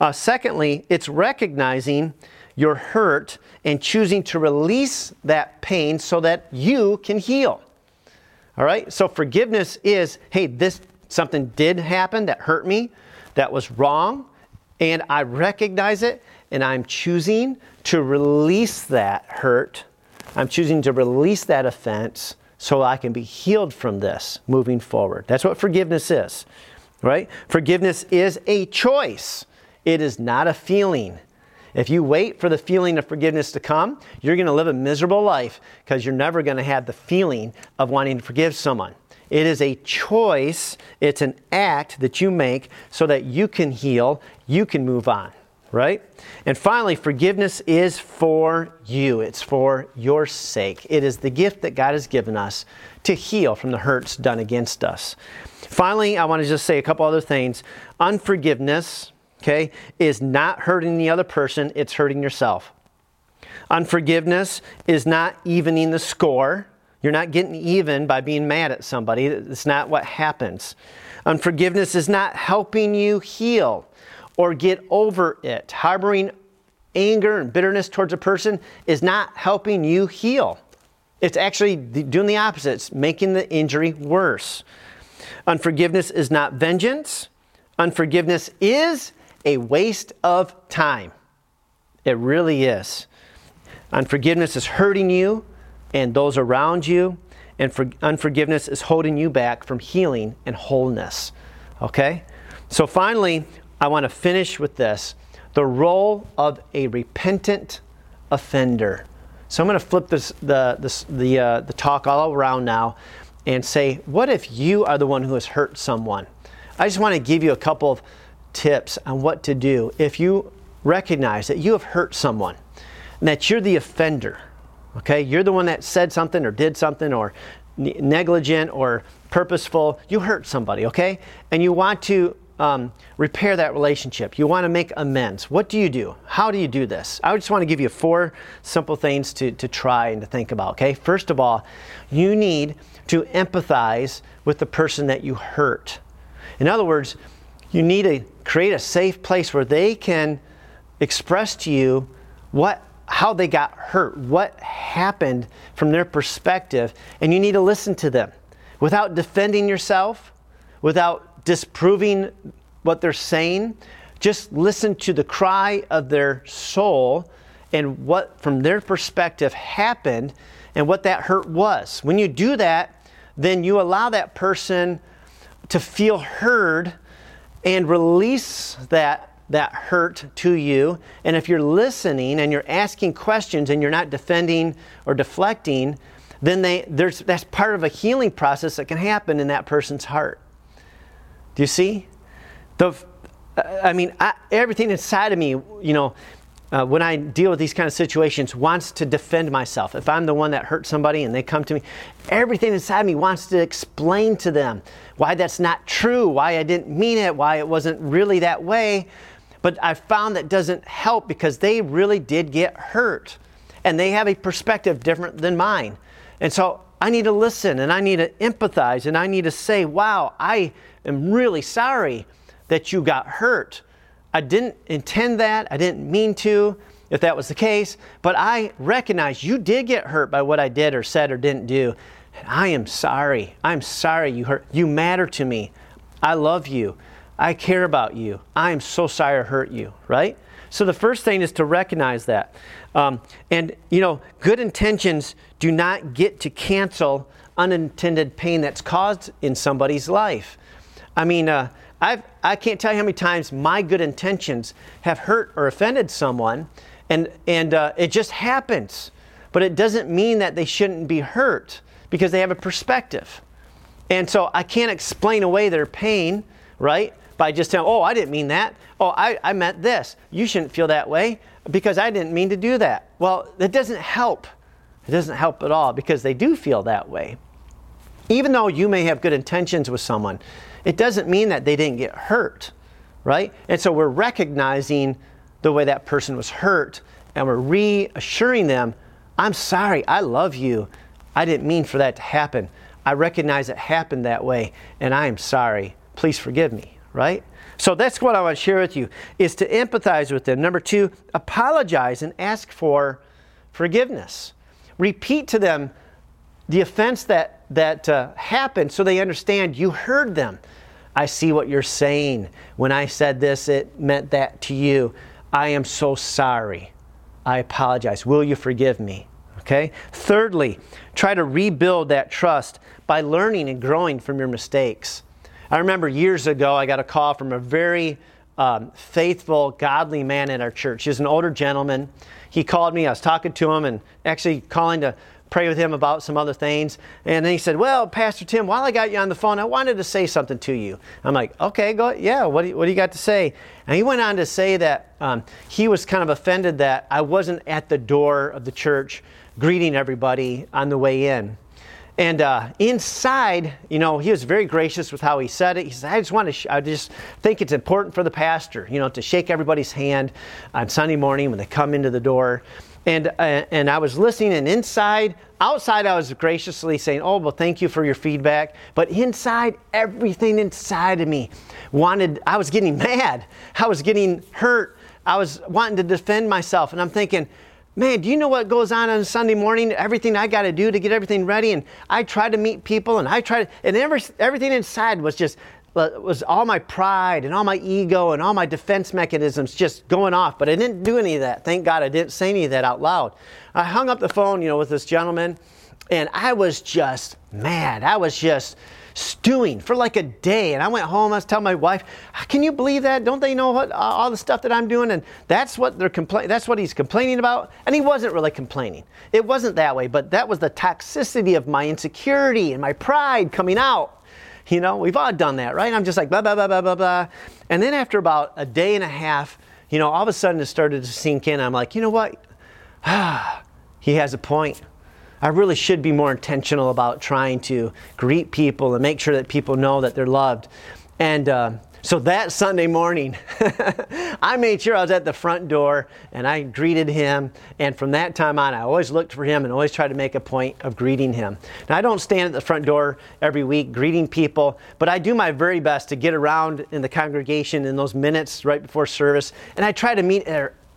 Uh, secondly, it's recognizing your hurt and choosing to release that pain so that you can heal. All right? So forgiveness is hey, this something did happen that hurt me, that was wrong, and I recognize it, and I'm choosing to release that hurt. I'm choosing to release that offense so I can be healed from this moving forward. That's what forgiveness is, right? Forgiveness is a choice, it is not a feeling. If you wait for the feeling of forgiveness to come, you're going to live a miserable life because you're never going to have the feeling of wanting to forgive someone. It is a choice, it's an act that you make so that you can heal, you can move on, right? And finally, forgiveness is for you, it's for your sake. It is the gift that God has given us to heal from the hurts done against us. Finally, I want to just say a couple other things. Unforgiveness okay, is not hurting the other person, it's hurting yourself. Unforgiveness is not evening the score. You're not getting even by being mad at somebody. It's not what happens. Unforgiveness is not helping you heal or get over it. Harboring anger and bitterness towards a person is not helping you heal. It's actually doing the opposite, it's making the injury worse. Unforgiveness is not vengeance. Unforgiveness is a waste of time. It really is. Unforgiveness is hurting you and those around you, and for, unforgiveness is holding you back from healing and wholeness. Okay? So, finally, I want to finish with this the role of a repentant offender. So, I'm going to flip this, the, this, the, uh, the talk all around now and say, what if you are the one who has hurt someone? I just want to give you a couple of tips on what to do if you recognize that you have hurt someone and that you're the offender. Okay, you're the one that said something or did something or negligent or purposeful. You hurt somebody, okay? And you want to um, repair that relationship. You want to make amends. What do you do? How do you do this? I just want to give you four simple things to, to try and to think about, okay? First of all, you need to empathize with the person that you hurt. In other words, you need to create a safe place where they can express to you what how they got hurt, what happened from their perspective, and you need to listen to them without defending yourself, without disproving what they're saying. Just listen to the cry of their soul and what from their perspective happened and what that hurt was. When you do that, then you allow that person to feel heard and release that that hurt to you. And if you're listening and you're asking questions and you're not defending or deflecting, then they, there's, that's part of a healing process that can happen in that person's heart. Do you see? The, I mean, I, everything inside of me, you know, uh, when I deal with these kind of situations, wants to defend myself. If I'm the one that hurt somebody and they come to me, everything inside me wants to explain to them why that's not true, why I didn't mean it, why it wasn't really that way. But I found that doesn't help because they really did get hurt and they have a perspective different than mine. And so I need to listen and I need to empathize and I need to say, wow, I am really sorry that you got hurt. I didn't intend that. I didn't mean to, if that was the case. But I recognize you did get hurt by what I did or said or didn't do. And I am sorry. I'm sorry you hurt. You matter to me. I love you. I care about you. I am so sorry I hurt you, right? So the first thing is to recognize that. Um, and, you know, good intentions do not get to cancel unintended pain that's caused in somebody's life. I mean, uh, I've, I can't tell you how many times my good intentions have hurt or offended someone, and, and uh, it just happens. But it doesn't mean that they shouldn't be hurt because they have a perspective. And so I can't explain away their pain, right? By just telling, oh, I didn't mean that. Oh, I, I meant this. You shouldn't feel that way because I didn't mean to do that. Well, that doesn't help. It doesn't help at all because they do feel that way. Even though you may have good intentions with someone, it doesn't mean that they didn't get hurt, right? And so we're recognizing the way that person was hurt and we're reassuring them, I'm sorry, I love you. I didn't mean for that to happen. I recognize it happened that way and I am sorry. Please forgive me, right? So that's what I want to share with you is to empathize with them. Number two, apologize and ask for forgiveness. Repeat to them the offense that, that uh, happened so they understand you heard them. I see what you're saying. When I said this, it meant that to you. I am so sorry. I apologize. Will you forgive me? Okay? Thirdly, try to rebuild that trust by learning and growing from your mistakes. I remember years ago, I got a call from a very um, faithful, godly man in our church. He's an older gentleman. He called me, I was talking to him and actually calling to pray with him about some other things. And then he said, Well, Pastor Tim, while I got you on the phone, I wanted to say something to you. I'm like, Okay, go, yeah, what do you, what do you got to say? And he went on to say that um, he was kind of offended that I wasn't at the door of the church greeting everybody on the way in. And uh, inside, you know, he was very gracious with how he said it. He said, "I just want to, sh- I just think it's important for the pastor, you know, to shake everybody's hand on Sunday morning when they come into the door." And, uh, and I was listening, and inside, outside, I was graciously saying, Oh, well, thank you for your feedback. But inside, everything inside of me wanted, I was getting mad. I was getting hurt. I was wanting to defend myself. And I'm thinking, Man, do you know what goes on on Sunday morning? Everything I got to do to get everything ready. And I try to meet people, and I try to, and every, everything inside was just was all my pride and all my ego and all my defense mechanisms just going off. But I didn't do any of that. Thank God I didn't say any of that out loud. I hung up the phone, you know, with this gentleman, and I was just mad. I was just stewing for like a day. And I went home. I was telling my wife, "Can you believe that? Don't they know what all the stuff that I'm doing?" And that's what they're complaining. That's what he's complaining about. And he wasn't really complaining. It wasn't that way. But that was the toxicity of my insecurity and my pride coming out. You know, we've all done that, right? I'm just like, blah, blah, blah, blah, blah, blah. And then after about a day and a half, you know, all of a sudden it started to sink in. I'm like, you know what? Ah, he has a point. I really should be more intentional about trying to greet people and make sure that people know that they're loved. And uh, so that Sunday morning, I made sure I was at the front door and I greeted him. And from that time on, I always looked for him and always tried to make a point of greeting him. Now, I don't stand at the front door every week greeting people, but I do my very best to get around in the congregation in those minutes right before service. And I try to meet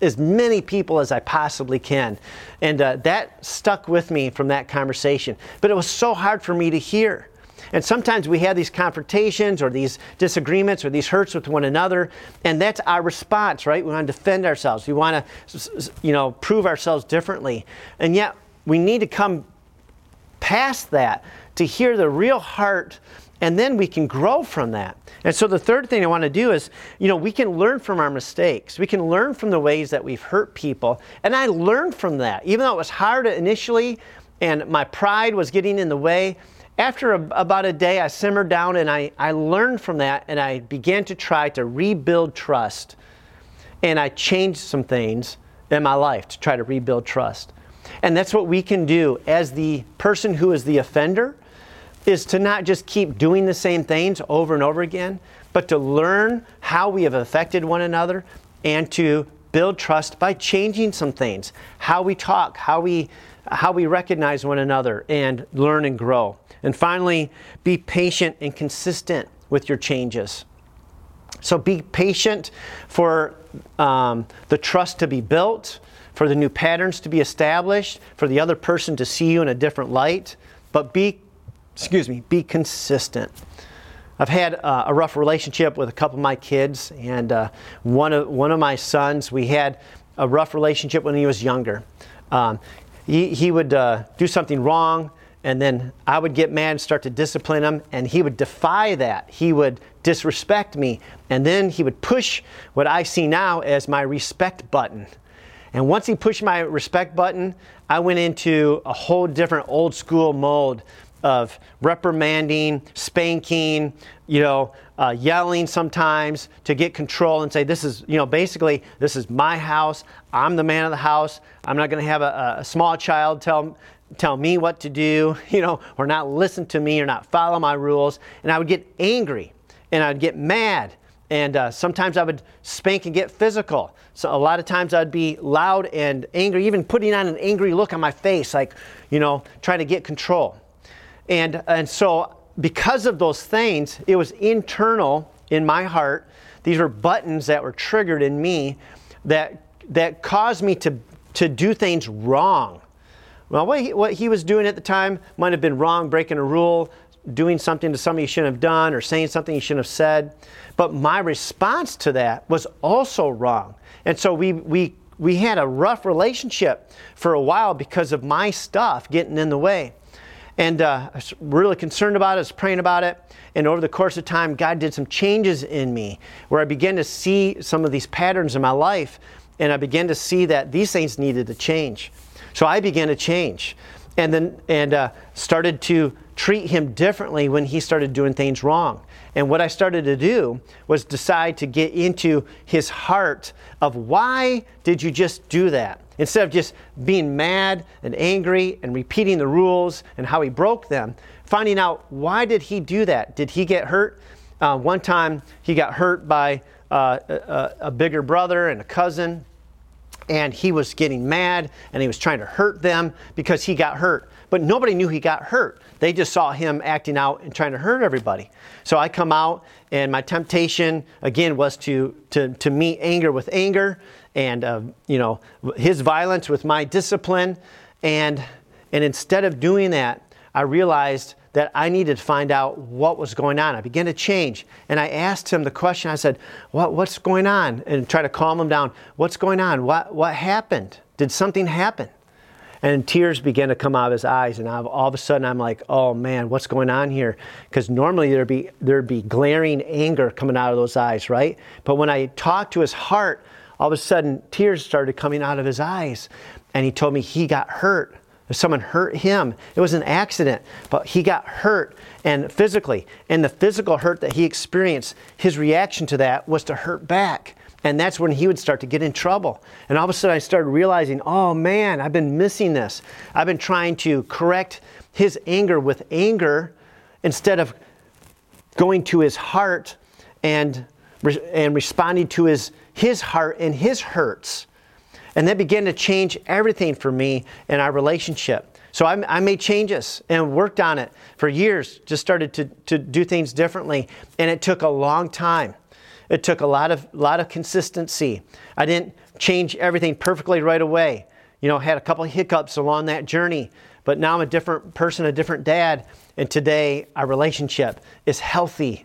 as many people as I possibly can. And uh, that stuck with me from that conversation. But it was so hard for me to hear. And sometimes we have these confrontations or these disagreements or these hurts with one another, and that's our response, right? We want to defend ourselves. We want to, you know, prove ourselves differently. And yet, we need to come past that to hear the real heart and then we can grow from that. And so the third thing I want to do is, you know, we can learn from our mistakes. We can learn from the ways that we've hurt people. And I learned from that. Even though it was hard initially and my pride was getting in the way, after a, about a day, I simmered down and I, I learned from that and I began to try to rebuild trust. And I changed some things in my life to try to rebuild trust. And that's what we can do as the person who is the offender is to not just keep doing the same things over and over again, but to learn how we have affected one another and to build trust by changing some things, how we talk, how we how we recognize one another and learn and grow. And finally, be patient and consistent with your changes. So be patient for um, the trust to be built, for the new patterns to be established, for the other person to see you in a different light, but be, excuse me, be consistent. I've had uh, a rough relationship with a couple of my kids, and uh, one of one of my sons. We had a rough relationship when he was younger. Um, he, he would uh, do something wrong and then I would get mad and start to discipline him, and he would defy that. He would disrespect me, and then he would push what I see now as my respect button. And once he pushed my respect button, I went into a whole different old school mode of reprimanding, spanking, you know, uh, yelling sometimes to get control and say, this is, you know, basically, this is my house. I'm the man of the house. I'm not going to have a, a small child tell tell me what to do, you know, or not listen to me or not follow my rules. And I would get angry and I'd get mad. And uh, sometimes I would spank and get physical. So a lot of times I'd be loud and angry, even putting on an angry look on my face, like, you know, trying to get control. And, and so because of those things, it was internal in my heart these were buttons that were triggered in me that, that caused me to, to do things wrong. Well, what he, what he was doing at the time might have been wrong, breaking a rule, doing something to somebody he shouldn't have done, or saying something he shouldn't have said. But my response to that was also wrong. And so we, we, we had a rough relationship for a while because of my stuff getting in the way. And uh, I was really concerned about it, I was praying about it. And over the course of time, God did some changes in me where I began to see some of these patterns in my life. And I began to see that these things needed to change. So I began to change and then and uh, started to treat him differently when he started doing things wrong. And what I started to do was decide to get into his heart of why did you just do that? Instead of just being mad and angry and repeating the rules and how he broke them, finding out why did he do that? Did he get hurt? Uh, one time he got hurt by uh, a, a bigger brother and a cousin, and he was getting mad and he was trying to hurt them because he got hurt. But nobody knew he got hurt. They just saw him acting out and trying to hurt everybody. So I come out, and my temptation again was to to to meet anger with anger, and uh, you know his violence with my discipline, and and instead of doing that, I realized that I needed to find out what was going on. I began to change. And I asked him the question I said, what, What's going on? And try to calm him down. What's going on? What, what happened? Did something happen? And tears began to come out of his eyes. And all of a sudden, I'm like, oh man, what's going on here? Because normally there'd be, there'd be glaring anger coming out of those eyes, right? But when I talked to his heart, all of a sudden tears started coming out of his eyes. And he told me he got hurt. Someone hurt him. It was an accident, but he got hurt and physically. And the physical hurt that he experienced, his reaction to that was to hurt back. And that's when he would start to get in trouble. And all of a sudden, I started realizing, oh man, I've been missing this. I've been trying to correct his anger with anger instead of going to his heart and, and responding to his, his heart and his hurts. And that began to change everything for me in our relationship. So I, I, made changes and worked on it for years, just started to, to do things differently. And it took a long time. It took a lot of, lot of consistency. I didn't change everything perfectly right away. You know, had a couple hiccups along that journey, but now I'm a different person, a different dad, and today our relationship is healthy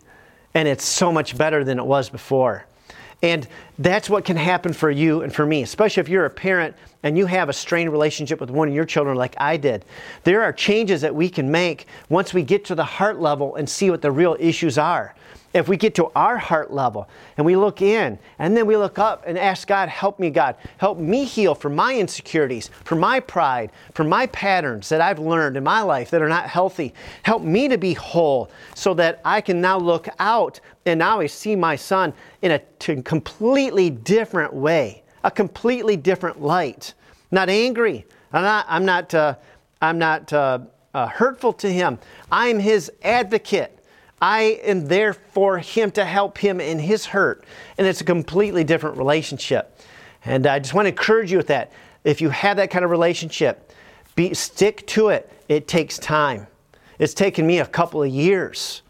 and it's so much better than it was before. And that's what can happen for you and for me, especially if you're a parent and you have a strained relationship with one of your children like I did. There are changes that we can make once we get to the heart level and see what the real issues are if we get to our heart level and we look in and then we look up and ask God, help me, God, help me heal from my insecurities, from my pride, from my patterns that I've learned in my life that are not healthy. Help me to be whole so that I can now look out and now I see my son in a completely different way, a completely different light. Not angry. I'm not, I'm not, uh, I'm not uh, uh, hurtful to him. I'm his advocate. I am there for him to help him in his hurt. And it's a completely different relationship. And I just want to encourage you with that. If you have that kind of relationship, be, stick to it. It takes time. It's taken me a couple of years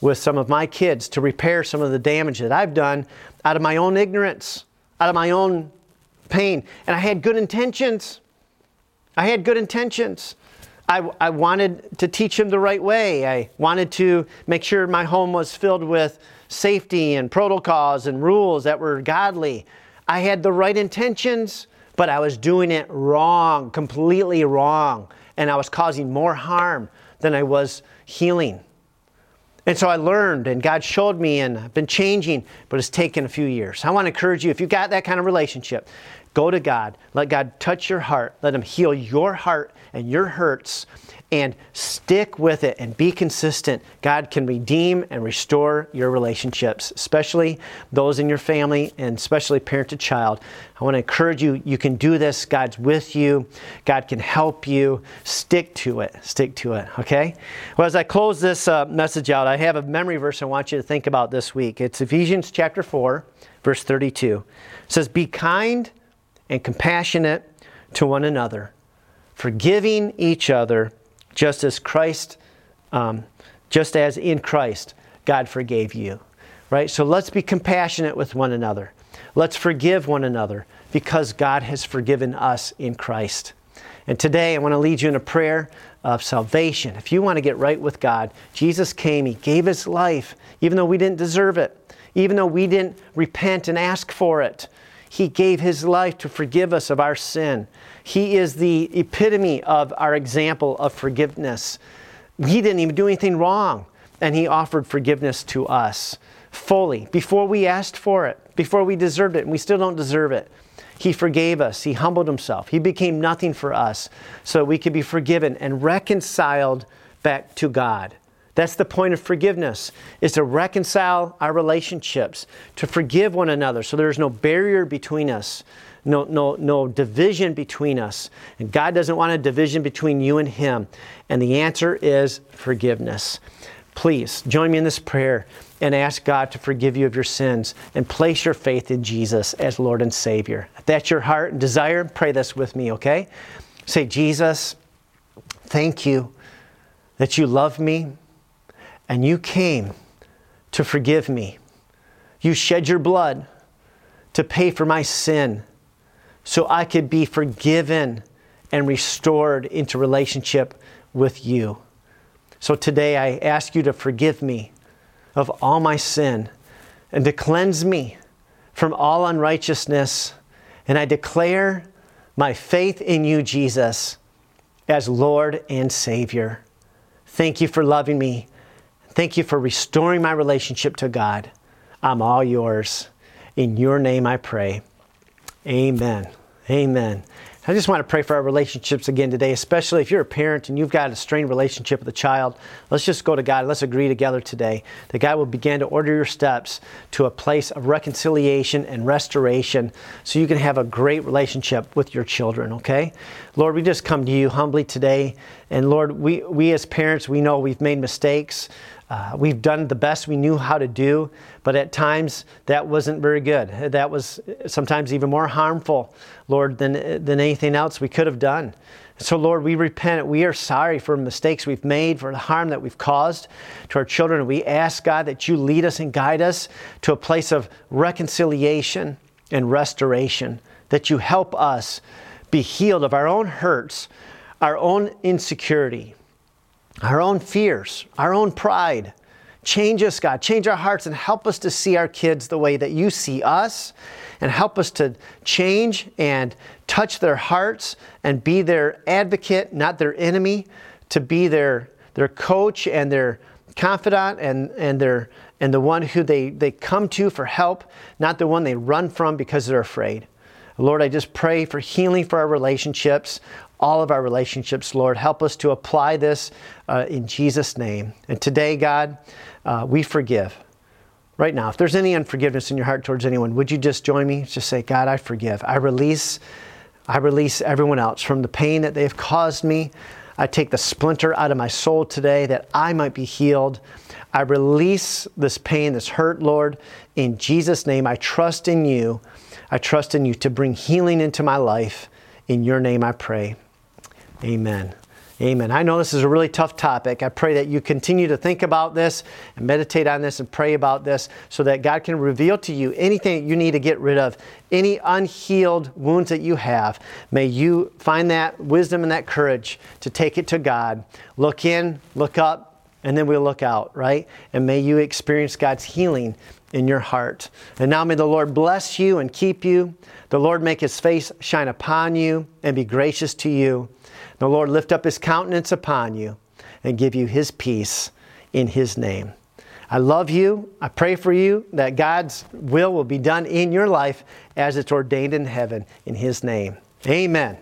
with some of my kids to repair some of the damage that I've done out of my own ignorance, out of my own pain. And I had good intentions. I had good intentions. I, I wanted to teach him the right way. I wanted to make sure my home was filled with safety and protocols and rules that were godly. I had the right intentions, but I was doing it wrong, completely wrong. And I was causing more harm than I was healing. And so I learned, and God showed me, and I've been changing, but it's taken a few years. I want to encourage you if you've got that kind of relationship, go to God. Let God touch your heart. Let Him heal your heart and your hurts and stick with it and be consistent. God can redeem and restore your relationships, especially those in your family and especially parent to child. I want to encourage you, you can do this. God's with you, God can help you. Stick to it. Stick to it, okay? Well, as I close this uh, message out, I have a memory verse I want you to think about this week. It's Ephesians chapter 4, verse 32. It says, Be kind and compassionate to one another forgiving each other just as Christ, um, just as in Christ, God forgave you. right? So let's be compassionate with one another. Let's forgive one another because God has forgiven us in Christ. And today I want to lead you in a prayer of salvation. If you want to get right with God, Jesus came, He gave His life, even though we didn't deserve it, even though we didn't repent and ask for it. He gave His life to forgive us of our sin. He is the epitome of our example of forgiveness. He didn't even do anything wrong, and He offered forgiveness to us fully before we asked for it, before we deserved it, and we still don't deserve it. He forgave us. He humbled himself. He became nothing for us so we could be forgiven and reconciled back to God. That's the point of forgiveness, is to reconcile our relationships, to forgive one another so there's no barrier between us, no, no, no division between us. And God doesn't want a division between you and Him. And the answer is forgiveness. Please join me in this prayer and ask God to forgive you of your sins and place your faith in Jesus as Lord and Savior. If that's your heart and desire, pray this with me, okay? Say, Jesus, thank you that you love me and you came to forgive me. You shed your blood to pay for my sin so I could be forgiven and restored into relationship with you. So today I ask you to forgive me of all my sin and to cleanse me from all unrighteousness. And I declare my faith in you, Jesus, as Lord and Savior. Thank you for loving me. Thank you for restoring my relationship to God. I'm all yours. In your name I pray. Amen. Amen. I just want to pray for our relationships again today, especially if you're a parent and you've got a strained relationship with a child. Let's just go to God. Let's agree together today that God will begin to order your steps to a place of reconciliation and restoration so you can have a great relationship with your children, okay? Lord, we just come to you humbly today. And Lord, we, we as parents, we know we've made mistakes. Uh, we've done the best we knew how to do, but at times that wasn't very good. That was sometimes even more harmful, Lord, than, than anything else we could have done. So, Lord, we repent. We are sorry for mistakes we've made, for the harm that we've caused to our children. We ask, God, that you lead us and guide us to a place of reconciliation and restoration, that you help us be healed of our own hurts, our own insecurity our own fears, our own pride. Change us, God. Change our hearts and help us to see our kids the way that you see us and help us to change and touch their hearts and be their advocate, not their enemy, to be their, their coach and their confidant and, and, their, and the one who they, they come to for help, not the one they run from because they're afraid. Lord, I just pray for healing for our relationships, all of our relationships, Lord. Help us to apply this uh, in Jesus' name. And today, God, uh, we forgive. Right now, if there's any unforgiveness in your heart towards anyone, would you just join me? Just say, God, I forgive. I release, I release everyone else from the pain that they've caused me. I take the splinter out of my soul today that I might be healed. I release this pain, this hurt, Lord. In Jesus' name, I trust in you. I trust in you to bring healing into my life. In your name I pray. Amen. Amen. I know this is a really tough topic. I pray that you continue to think about this and meditate on this and pray about this so that God can reveal to you anything that you need to get rid of, any unhealed wounds that you have. May you find that wisdom and that courage to take it to God. Look in, look up, and then we'll look out, right? And may you experience God's healing in your heart. And now may the Lord bless you and keep you. The Lord make his face shine upon you and be gracious to you. The Lord lift up his countenance upon you and give you his peace in his name. I love you. I pray for you that God's will will be done in your life as it's ordained in heaven in his name. Amen.